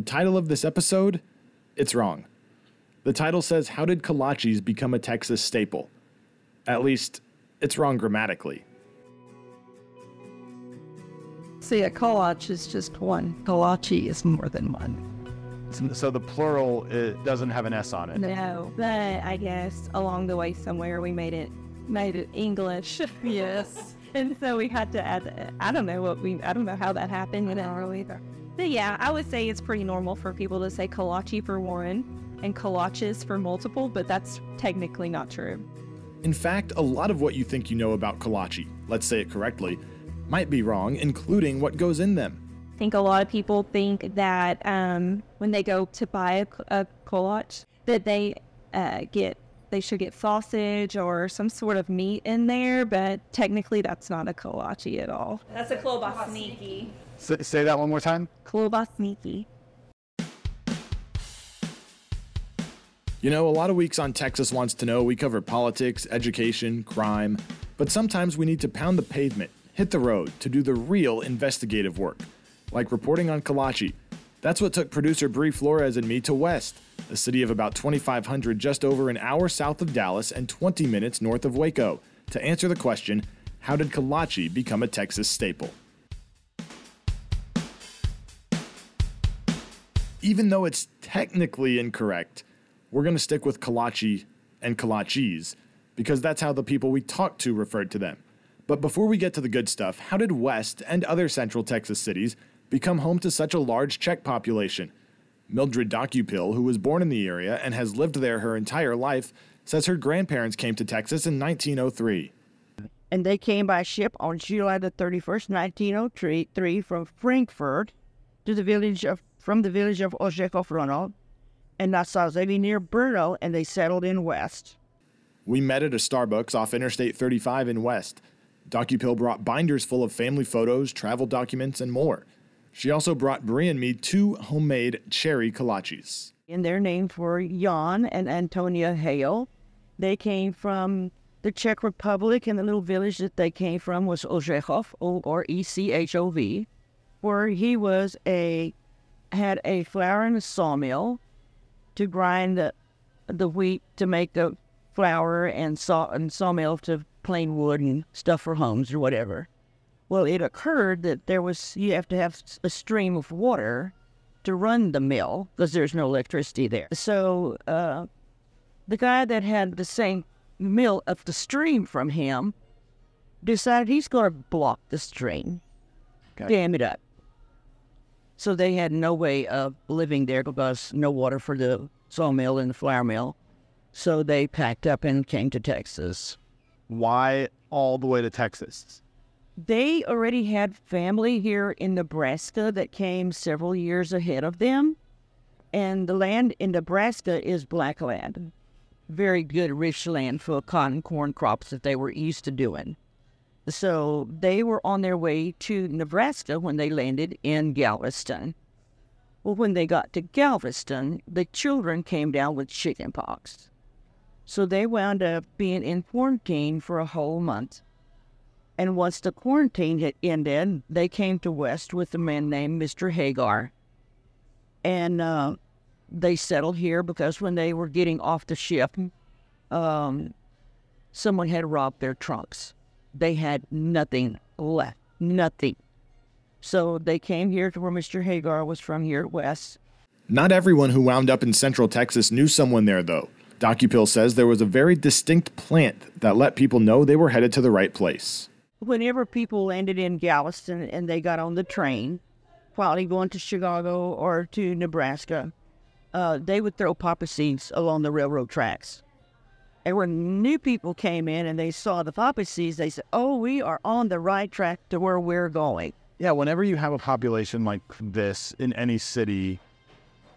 The title of this episode? It's wrong. The title says, How Did Kolaches Become a Texas Staple? At least, it's wrong grammatically. See, a kolache is just one. Kolache is more than one. So the plural it doesn't have an S on it. No, but I guess along the way somewhere we made it made it English. Yes. and so we had to add I don't know what we I don't know how that happened, you know, either. But yeah, I would say it's pretty normal for people to say kolache for one and kolaches for multiple, but that's technically not true. In fact, a lot of what you think you know about kolache, let's say it correctly, might be wrong, including what goes in them. I think a lot of people think that um, when they go to buy a, a kolache, that they uh, get they should get sausage or some sort of meat in there, but technically that's not a kolache at all. That's a klobasniki. S- say that one more time. Klobasniki. You know, a lot of weeks on Texas Wants to Know, we cover politics, education, crime, but sometimes we need to pound the pavement, hit the road to do the real investigative work, like reporting on Kolache. That's what took producer Bree Flores and me to West, a city of about 2,500 just over an hour south of Dallas and 20 minutes north of Waco, to answer the question how did Kolache become a Texas staple? Even though it's technically incorrect, we're going to stick with kolache and kolaches because that's how the people we talked to referred to them. But before we get to the good stuff, how did West and other central Texas cities become home to such a large Czech population? Mildred Dokupil, who was born in the area and has lived there her entire life, says her grandparents came to Texas in 1903. and they came by ship on July the 31st, 1903, from Frankfurt to the village of from the village of Ořechov and Nassau near Brno, and they settled in West. We met at a Starbucks off Interstate 35 in West. Dokupil brought binders full of family photos, travel documents, and more. She also brought Bree and me two homemade cherry kolaches. And their name for Jan and Antonia Hale. They came from the Czech Republic, and the little village that they came from was Ořechov, O or E C H O V, where he was a had a flour and a sawmill to grind the, the wheat to make the flour and saw and sawmill to plain wood and stuff for homes or whatever. Well, it occurred that there was you have to have a stream of water to run the mill because there's no electricity there. So uh, the guy that had the same mill up the stream from him decided he's going to block the stream, Okay. dam it up. So they had no way of living there because no water for the sawmill and the flour mill. So they packed up and came to Texas. Why all the way to Texas? They already had family here in Nebraska that came several years ahead of them. And the land in Nebraska is black land. Very good, rich land for cotton corn crops that they were used to doing. So they were on their way to Nebraska when they landed in Galveston. Well, when they got to Galveston, the children came down with chicken pox. So they wound up being in quarantine for a whole month. And once the quarantine had ended, they came to West with a man named Mr. Hagar. And uh, they settled here because when they were getting off the ship, um, someone had robbed their trunks. They had nothing left, nothing. So they came here to where Mr. Hagar was from here at West. Not everyone who wound up in central Texas knew someone there, though. Dokupil says there was a very distinct plant that let people know they were headed to the right place. whenever people landed in Galveston and they got on the train, probably going to Chicago or to Nebraska, uh, they would throw poppy seeds along the railroad tracks. And when new people came in and they saw the poppy seeds, they said, "Oh, we are on the right track to where we're going." Yeah, whenever you have a population like this in any city,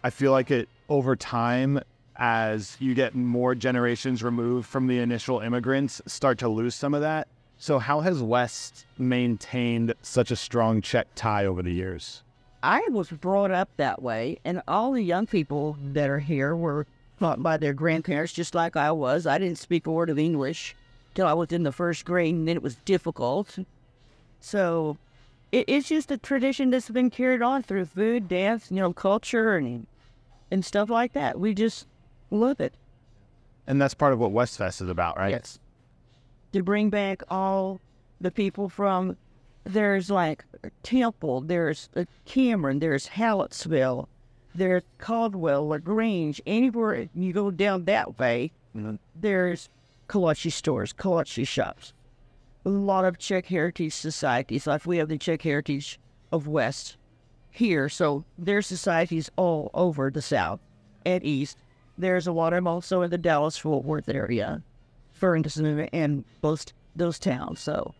I feel like it over time, as you get more generations removed from the initial immigrants, start to lose some of that. So, how has West maintained such a strong Czech tie over the years? I was brought up that way, and all the young people that are here were taught by their grandparents, just like I was. I didn't speak a word of English till I was in the first grade, and then it was difficult. So it, it's just a tradition that's been carried on through food, dance, you know, culture, and and stuff like that. We just love it. And that's part of what Westfest is about, right? Yes. To bring back all the people from there's like Temple, there's Cameron, there's Hallettsville, there's Caldwell, LaGrange. Anywhere you go down that way, mm-hmm. there's Kolache stores, Kolache shops. A lot of Czech heritage societies, like we have the Czech heritage of West here. So there's societies all over the South and East. There's a lot of them also in the Dallas Fort Worth area, Ferguson, and both those towns. So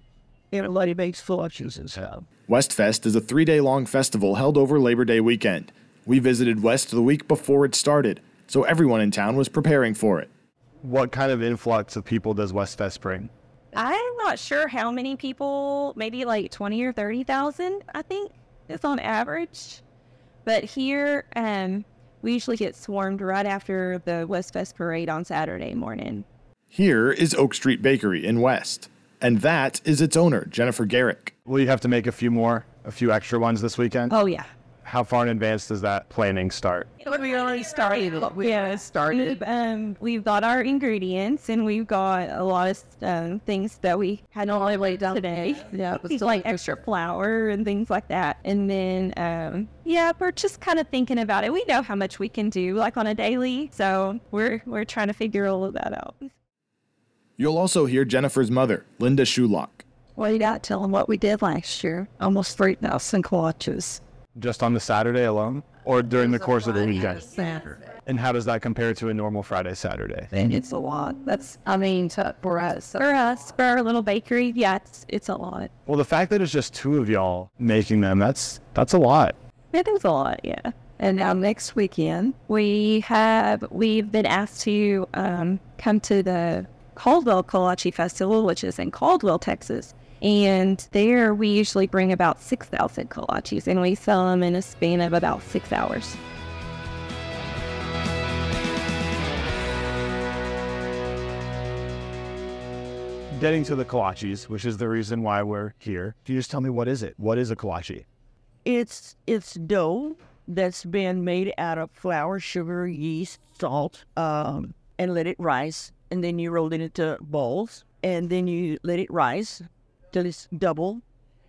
everybody makes fortunes and stuff. Westfest is a three day long festival held over Labor Day weekend. We visited West the week before it started, so everyone in town was preparing for it. What kind of influx of people does West Fest bring? I'm not sure how many people, maybe like 20 or 30,000, I think is on average. But here, um, we usually get swarmed right after the West Fest parade on Saturday morning. Here is Oak Street Bakery in West, and that is its owner, Jennifer Garrick. Will you have to make a few more, a few extra ones this weekend? Oh, yeah. How far in advance does that planning start? We already started. We Yeah. started. Um, we've got our ingredients and we've got a lot of um, things that we had on our way down today. Yeah, it was like extra flour and things like that. And then, um, yeah, we're just kind of thinking about it. We know how much we can do, like on a daily, so we're we're trying to figure all of that out. You'll also hear Jennifer's mother, Linda Shulock. Well, you got to tell them what we did last year. Almost 3,000 kolaches. Just on the Saturday alone? Or during the course of the weekend? Saturday. And how does that compare to a normal Friday, Saturday? And it's a lot. That's, I mean, to, for us. For us, for our little bakery, yeah, it's, it's a lot. Well, the fact that it's just two of y'all making them, that's that's a lot. It is a lot, yeah. And now next weekend, We have we've been asked to um, come to the Caldwell Kolache Festival, which is in Caldwell, Texas. And there we usually bring about 6,000 kolaches and we sell them in a span of about six hours. Getting to the kolaches, which is the reason why we're here. Can you just tell me what is it? What is a kolache? It's it's dough that's been made out of flour, sugar, yeast, salt, um, and let it rise. And then you roll it into balls, and then you let it rise till it's double,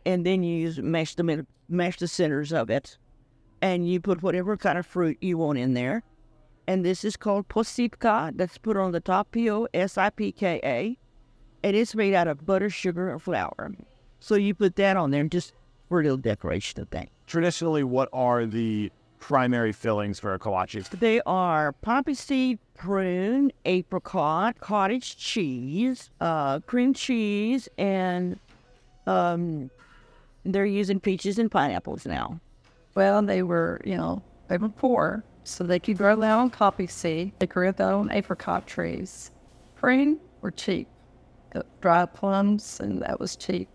and then you use, mash the mash the centers of it, and you put whatever kind of fruit you want in there. And this is called posipka. That's put on the top, P O S I P K A, and it's made out of butter, sugar, and flour. So you put that on there just for a little decoration of thing. Traditionally, what are the primary fillings for a kolache? They are poppy seed, prune, apricot, cottage cheese, uh, cream cheese, and um, they're using peaches and pineapples now. well, they were, you know, they were poor, so they could grow their own coffee seed. They grew their own apricot trees. Prune were cheap. The dry plums, and that was cheap.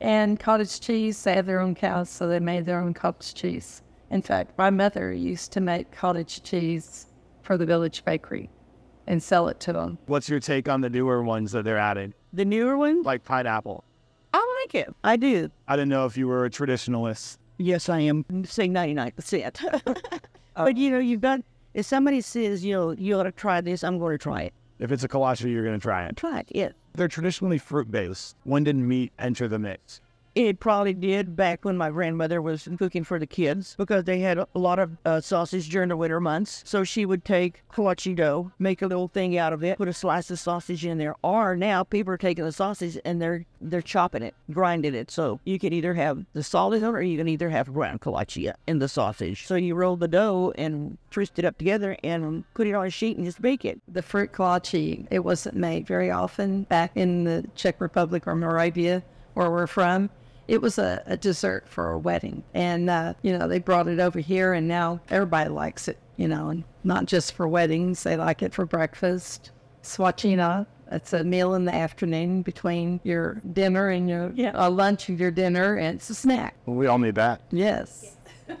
And cottage cheese, they had their own cows, so they made their own cottage cheese. In fact, my mother used to make cottage cheese for the village bakery and sell it to them. What's your take on the newer ones that they're adding, The newer one, like pineapple? I like it. I do. I didn't know if you were a traditionalist. Yes, I am. Say ninety nine percent. But you know, you've got. If somebody says, you know, you ought to try this, I'm going to try it. If it's a kolache, you're going to try it. Try it. Yeah. They're traditionally fruit based. When did meat enter the mix? It probably did back when my grandmother was cooking for the kids because they had a lot of uh, sausage during the winter months. So she would take kolache dough, make a little thing out of it, put a slice of sausage in there. Or now people are taking the sausage and they're they're chopping it, grinding it. So you can either have the solid or you can either have ground kolache in the sausage. So you roll the dough and twist it up together and put it on a sheet and just bake it. The fruit kolache, it wasn't made very often back in the Czech Republic or Moravia, where we're from. It was a, a dessert for a wedding. And, uh, you know, they brought it over here and now everybody likes it, you know, and not just for weddings. They like it for breakfast. Svačina, it's a meal in the afternoon between your dinner and your Yeah. uh, lunch and your dinner, and it's a snack. Well, we all need that. Yes.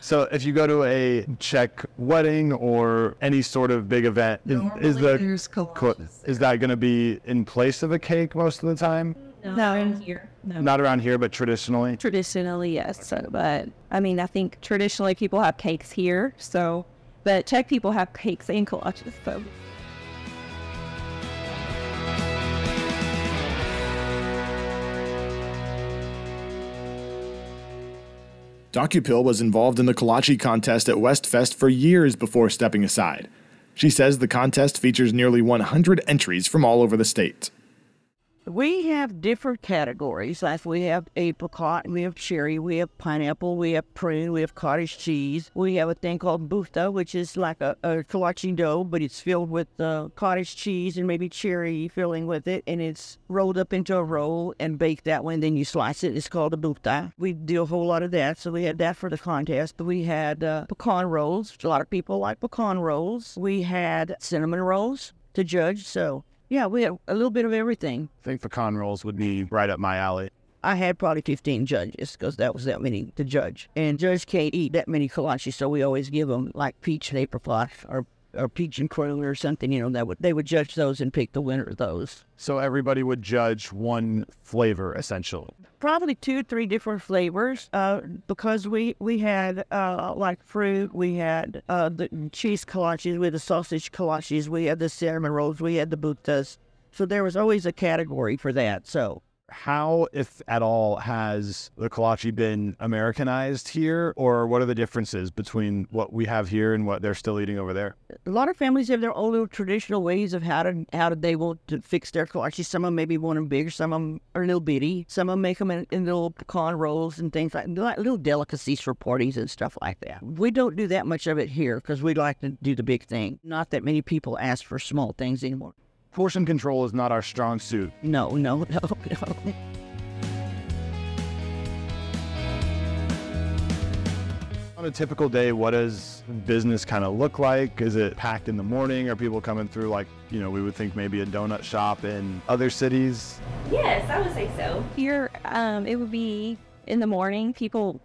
So if you go to a Czech wedding or any sort of big event, is, is the There's co- kolaches. is that going to be in place of a cake most of the time? No, here. No. Not around here, but traditionally. Traditionally, yes. So, but I mean, I think traditionally people have cakes here. So, but Czech people have cakes and kolaches. So. Dokupil was involved in the kolache contest at Westfest for years before stepping aside. She says the contest features nearly 100 entries from all over the state. We have different categories. Like we have apricot, we have cherry, we have pineapple, we have prune, we have cottage cheese. We have a thing called bufta, which is like a, a kolache dough, but it's filled with uh, cottage cheese and maybe cherry filling with it, and it's rolled up into a roll and baked that way. And then you slice it. It's called a bufta. We do a whole lot of that, so we had that for the contest. But we had uh, pecan rolls. Which a lot of people like pecan rolls. We had cinnamon rolls to judge. So yeah, we had a little bit of everything. I think pecan rolls would be right up my alley. I had probably 15 judges because that was that many to judge. And judge can't eat that many kolaches, so we always give them like peach and apricot or, or peach and cream or something, you know, that would they would judge those and pick the winner of those. So everybody would judge one flavor essentially. Probably two, or three different flavors uh, because we we had uh, like fruit, we had uh, the cheese kolaches, we had the sausage kolaches, we had the cinnamon rolls, we had the buftas. So there was always a category for that. So How, if at all, has the kolache been Americanized here, or what are the differences between what we have here and what they're still eating over there? a lot of families have their own little traditional ways of how to how they want to fix their kolaches. Some of them maybe want them big, some of them are a little bitty. Some of them make them in, in little pecan rolls and things like like little delicacies for parties and stuff like that. We don't do that much of it here because we like to do the big thing. Not that many people ask for small things anymore. Portion control is not our strong suit. No, no, no, no. On a typical day, what does business kind of look like? Is it packed in the morning? Are people coming through like, you know, we would think maybe a donut shop in other cities? Yes, I would say so. Here, um, it would be in the morning. People,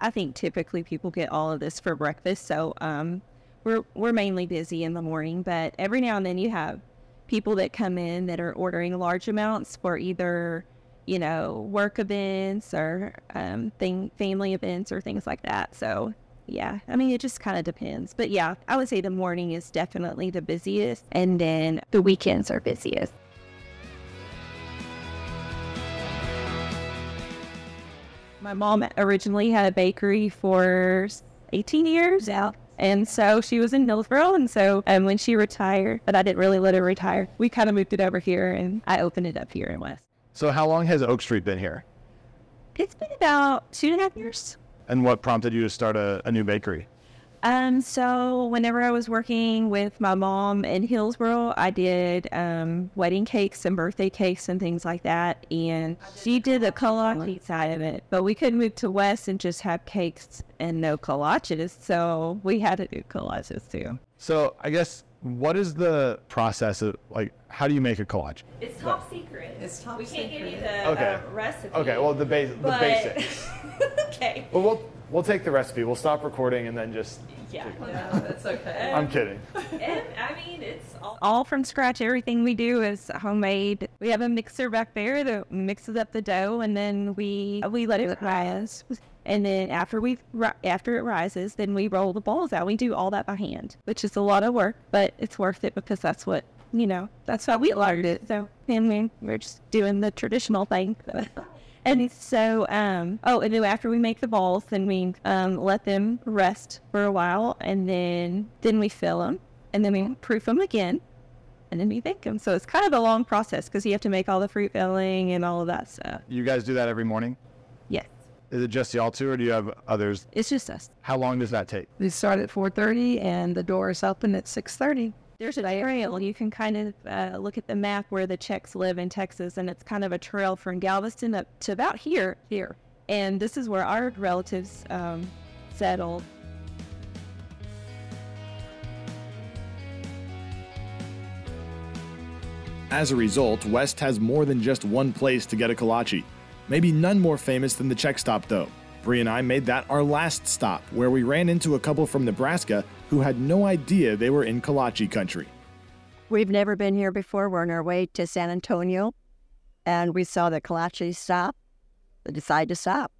I think typically people get all of this for breakfast. So um, we're we're mainly busy in the morning, but every now and then you have people that come in that are ordering large amounts for either, you know, work events or um, thing family events or things like that. So. Yeah, I mean, it just kind of depends. But yeah, I would say the morning is definitely the busiest, and then the weekends are busiest. My mom originally had a bakery for 18 years. Yeah. And so she was in Hillsboro. And so um, when she retired, but I didn't really let her retire, we kind of moved it over here and I opened it up here in West. So, how long has Oak Street been here? It's been about two and a half years. And what prompted you to start a, a new bakery? Um, so whenever I was working with my mom in Hillsboro, I did um, wedding cakes and birthday cakes and things like that. And she did the kolache side of it, but we couldn't move to West and just have cakes and no kolaches. So we had to do kolaches too. So, I guess what is the process of like how do you make a kolache? It's top secret. It's top we can't give you the Okay. uh, recipe. Okay, well the base the but- basics. okay. Well, we'll we'll take the recipe. We'll stop recording and then just. Yeah. Yeah, that's okay. I'm kidding. And, I mean, it's all, all from scratch. Everything we do is homemade. We have a mixer back there that mixes up the dough, and then we we let it rise. And then after we after it rises, then we roll the balls out. We do all that by hand, which is a lot of work, but it's worth it because that's what you know. That's how we learned it. So and we, we're just doing the traditional thing. And so, um, oh, and then after we make the balls, then we um, let them rest for a while, and then then we fill them, and then we proof them again, and then we bake them. So it's kind of a long process because you have to make all the fruit filling and all of that stuff. You guys do that every morning? Yes, Is it just y'all two, or do you have others? it's just us. How long does that take? We start at 4.30 and the door is open at 6.30. There's a trail. You can kind of uh, look at the map where the Czechs live in Texas, and it's kind of a trail from Galveston up to about here, here. And this is where our relatives um, settled. As a result, West has more than just one place to get a kolache. Maybe none more famous than the Czech stop, though. Bree and I made that our last stop, where we ran into a couple from Nebraska who had no idea they were in kolache country. We've never been here before. We're on our way to San Antonio. and we saw the kolaches stop. They decided to stop.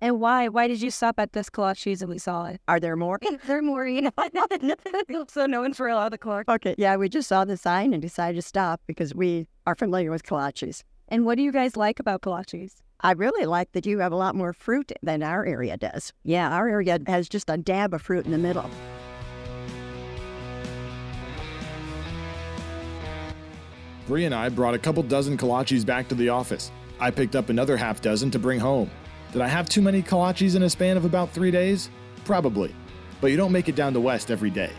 And why? Why did you stop at this kolaches and we saw it? Are there more? They're more, you know, so known for a lot of the kolaches. Okay, yeah, we just saw the sign and decided to stop because we are familiar with kolaches. And what do you guys like about kolaches? I really like that you have a lot more fruit than our area does. Yeah, our area has just a dab of fruit in the middle. Bree and I brought a couple dozen kolaches back to the office. I picked up another half dozen to bring home. Did I have too many kolaches in a span of about three days? Probably. But you don't make it down the West every day.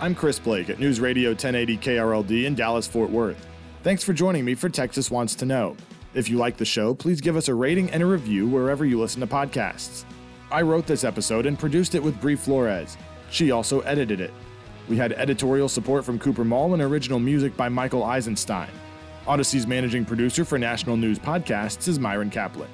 I'm Chris Blake at News Radio 1080 KRLD in Dallas, Fort Worth. Thanks for joining me for Texas Wants to Know. If you like the show, please give us a rating and a review wherever you listen to podcasts. I wrote this episode and produced it with Bree Flores. She also edited it. We had editorial support from Cooper Mall and original music by Michael Eisenstein. Audacy's managing producer for National News Podcasts is Myron Kaplan.